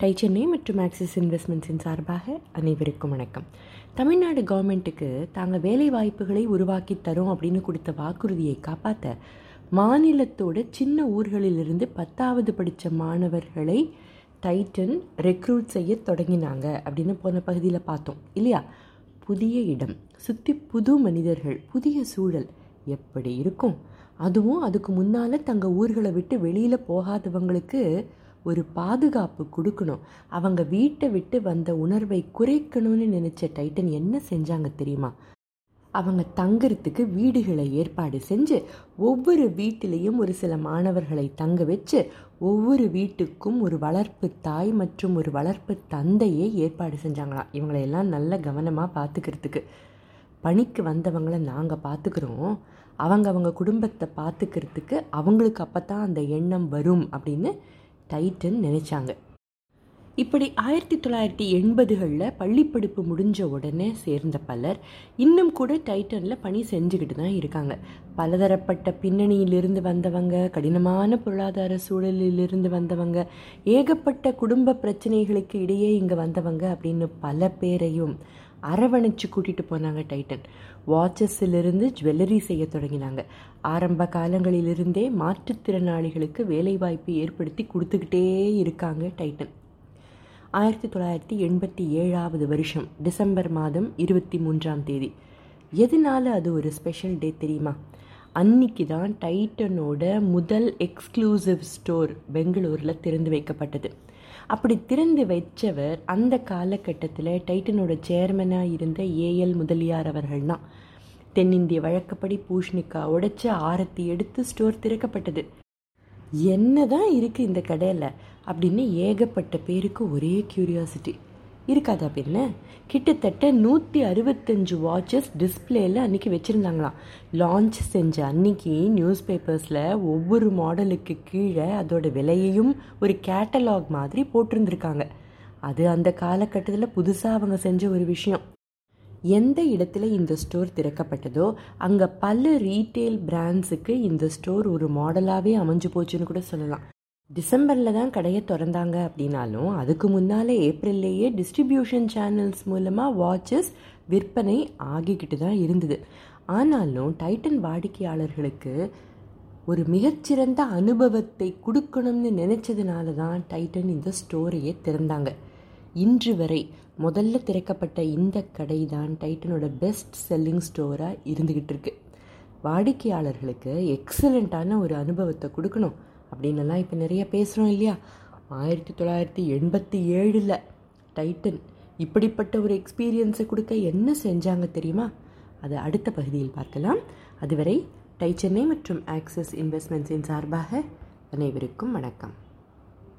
Tie Chennai மற்றும் axis இன்வெஸ்ட்மெண்ட்ஸின் சார்பாக அனைவருக்கும் வணக்கம். தமிழ்நாடு கவர்மெண்ட்டுக்கு தாங்கள் வேலை வாய்ப்புகளை உருவாக்கி தரோம் அப்படின்னு கொடுத்த வாக்குறுதியை காப்பாற்ற மாநிலத்தோட சின்ன ஊர்களிலிருந்து பத்தாவது படித்த மாணவர்களை டைட்டன் ரெக்ரூட் செய்ய தொடங்கினாங்க அப்படின்னு போன பகுதியில் பார்த்தோம். இல்லையா? புதிய இடம் சுற்றி புது மனிதர்கள் புதிய சூழல் எப்படி இருக்கும்? அதுவும் அதுக்கு முன்னால் தங்கள் ஊர்களை விட்டு வெளியில் போகாதவங்களுக்கு ஒரு பாதுகாப்பு கொடுக்கணும். அவங்க வீட்டை விட்டு வந்த உணர்வை குறைக்கணும்னு நினச்ச டைட்டன் என்ன செஞ்சாங்க தெரியுமா? அவங்க தங்கறதுக்கு வீடுகளை ஏற்பாடு செஞ்சு ஒவ்வொரு வீட்டிலையும் ஒரு சில மாணவர்களை தங்க வச்சு ஒவ்வொரு வீட்டுக்கும் ஒரு வளர்ப்பு தாய் மற்றும் ஒரு வளர்ப்பு தந்தையை ஏற்பாடு செஞ்சாங்களாம் இவங்களையெல்லாம் நல்ல கவனமாக பார்த்துக்கிறதுக்கு பணிக்கு வந்தவங்களை நாங்கள் பார்த்துக்கிறோம் அவங்க அவங்க குடும்பத்தை பார்த்துக்கிறதுக்கு அவங்களுக்கு அப்போ தான் அந்த எண்ணம் வரும் அப்படின்னு டைட்டன் நினச்சாங்க. இப்படி ஆயிரத்தி தொள்ளாயிரத்தி எண்பதுகளில் பள்ளிப்படிப்பு முடிஞ்ச உடனே சேர்ந்த பலர் இன்னும் கூட டைட்டனில் பணி செஞ்சுக்கிட்டு தான் இருக்காங்க. பலதரப்பட்ட பின்னணியிலிருந்து வந்தவங்க கடினமான பொருளாதார சூழலிலிருந்து வந்தவங்க ஏகப்பட்ட குடும்ப பிரச்சனைகளுக்கு இடையே இங்கே வந்தவங்க அப்படின்னு பல பேரையும் அரவணைச்சு கூட்டிகிட்டு போனாங்க டைட்டன். வாட்சஸிலிருந்து ஜுவல்லரி செய்ய தொடங்கினாங்க. ஆரம்ப காலங்களிலிருந்தே மாற்றுத்திறனாளிகளுக்கு வேலைவாய்ப்பு ஏற்படுத்தி கொடுத்துக்கிட்டே இருக்காங்க டைட்டன். ஆயிரத்தி தொள்ளாயிரத்தி எண்பத்தி ஏழாவது வருஷம் டிசம்பர் மாதம் இருபத்தி மூன்றாம் தேதி. எதனால அது ஒரு ஸ்பெஷல் டே தெரியுமா? அன்னைக்கு தான் டைட்டனோட முதல் எக்ஸ்க்ளூசிவ் ஸ்டோர் பெங்களூரில் திறந்து வைக்கப்பட்டது. அப்படி திறந்து வச்சவர் அந்த காலகட்டத்தில் டைட்டனோட சேர்மனாக இருந்த ஏஎல் முதலியார் அவர்கள் தான். தென்னிந்திய வழக்கப்படி பூஷ்ணிக்கா உடைச்சு ஆரத்தி எடுத்து ஸ்டோர் திறக்கப்பட்டது. என்ன தான் இருக்குது இந்த கடையில்? அப்படின்னு ஏகப்பட்ட பேருக்கு ஒரே க்யூரியாசிட்டி இருக்காதா பின்ன கிட்டத்தட்ட நூற்றி அறுபத்தஞ்சு வாட்சஸ் டிஸ்பிளேயில் அன்றைக்கி வச்சுருந்தாங்களாம். லான்ச் செஞ்ச அன்னைக்கு நியூஸ் பேப்பர்ஸில் ஒவ்வொரு மாடலுக்கு கீழே அதோட விலையையும் ஒரு கேட்டலாக் மாதிரி போட்டிருந்துருக்காங்க. அது அந்த காலகட்டத்தில் புதுசாக அவங்க செஞ்ச ஒரு விஷயம். எந்த இடத்துல இந்த ஸ்டோர் திறக்கப்பட்டதோ அங்கே பல ரீட்டெயில் பிராண்ட்ஸுக்கு இந்த ஸ்டோர் ஒரு மாடலாகவே அமைஞ்சு போச்சுன்னு கூட சொல்லலாம். டிசம்பரில் தான் கடையை திறந்தாங்க அப்படின்னாலும் அதுக்கு முன்னாலே ஏப்ரல்லேயே டிஸ்ட்ரிபியூஷன் சேனல்ஸ் மூலமாக வாட்சஸ் விற்பனை ஆகிக்கிட்டு தான் இருந்தது. ஆனாலும் டைட்டன் வாடிக்கையாளர்களுக்கு ஒரு மிகச்சிறந்த அனுபவத்தை கொடுக்கணும்னு நினச்சதுனால தான் டைட்டன் இந்த ஸ்டோரையே திறந்தாங்க. இன்று வரை முதல்ல திறக்கப்பட்ட இந்த கடை தான் டைட்டனோட பெஸ்ட் செல்லிங் ஸ்டோராக இருந்துக்கிட்டு இருக்கு. வாடிக்கையாளர்களுக்கு எக்ஸலண்ட்டான ஒரு அனுபவத்தை கொடுக்கணும். அப்படின்னலாம் இப்போ நிறைய பேசுகிறோம் இல்லையா? ஆயிரத்தி தொள்ளாயிரத்தி எண்பத்தி ஏழில் டைட்டன் இப்படிப்பட்ட ஒரு எக்ஸ்பீரியன்ஸை கொடுக்க என்ன செஞ்சாங்க தெரியுமா? அது அடுத்த பகுதியில் பார்க்கலாம். அதுவரை டை சென்னை மற்றும் ஆக்சிஸ் இன்வெஸ்ட்மெண்ட்ஸின் சார்பாக அனைவருக்கும் வணக்கம்.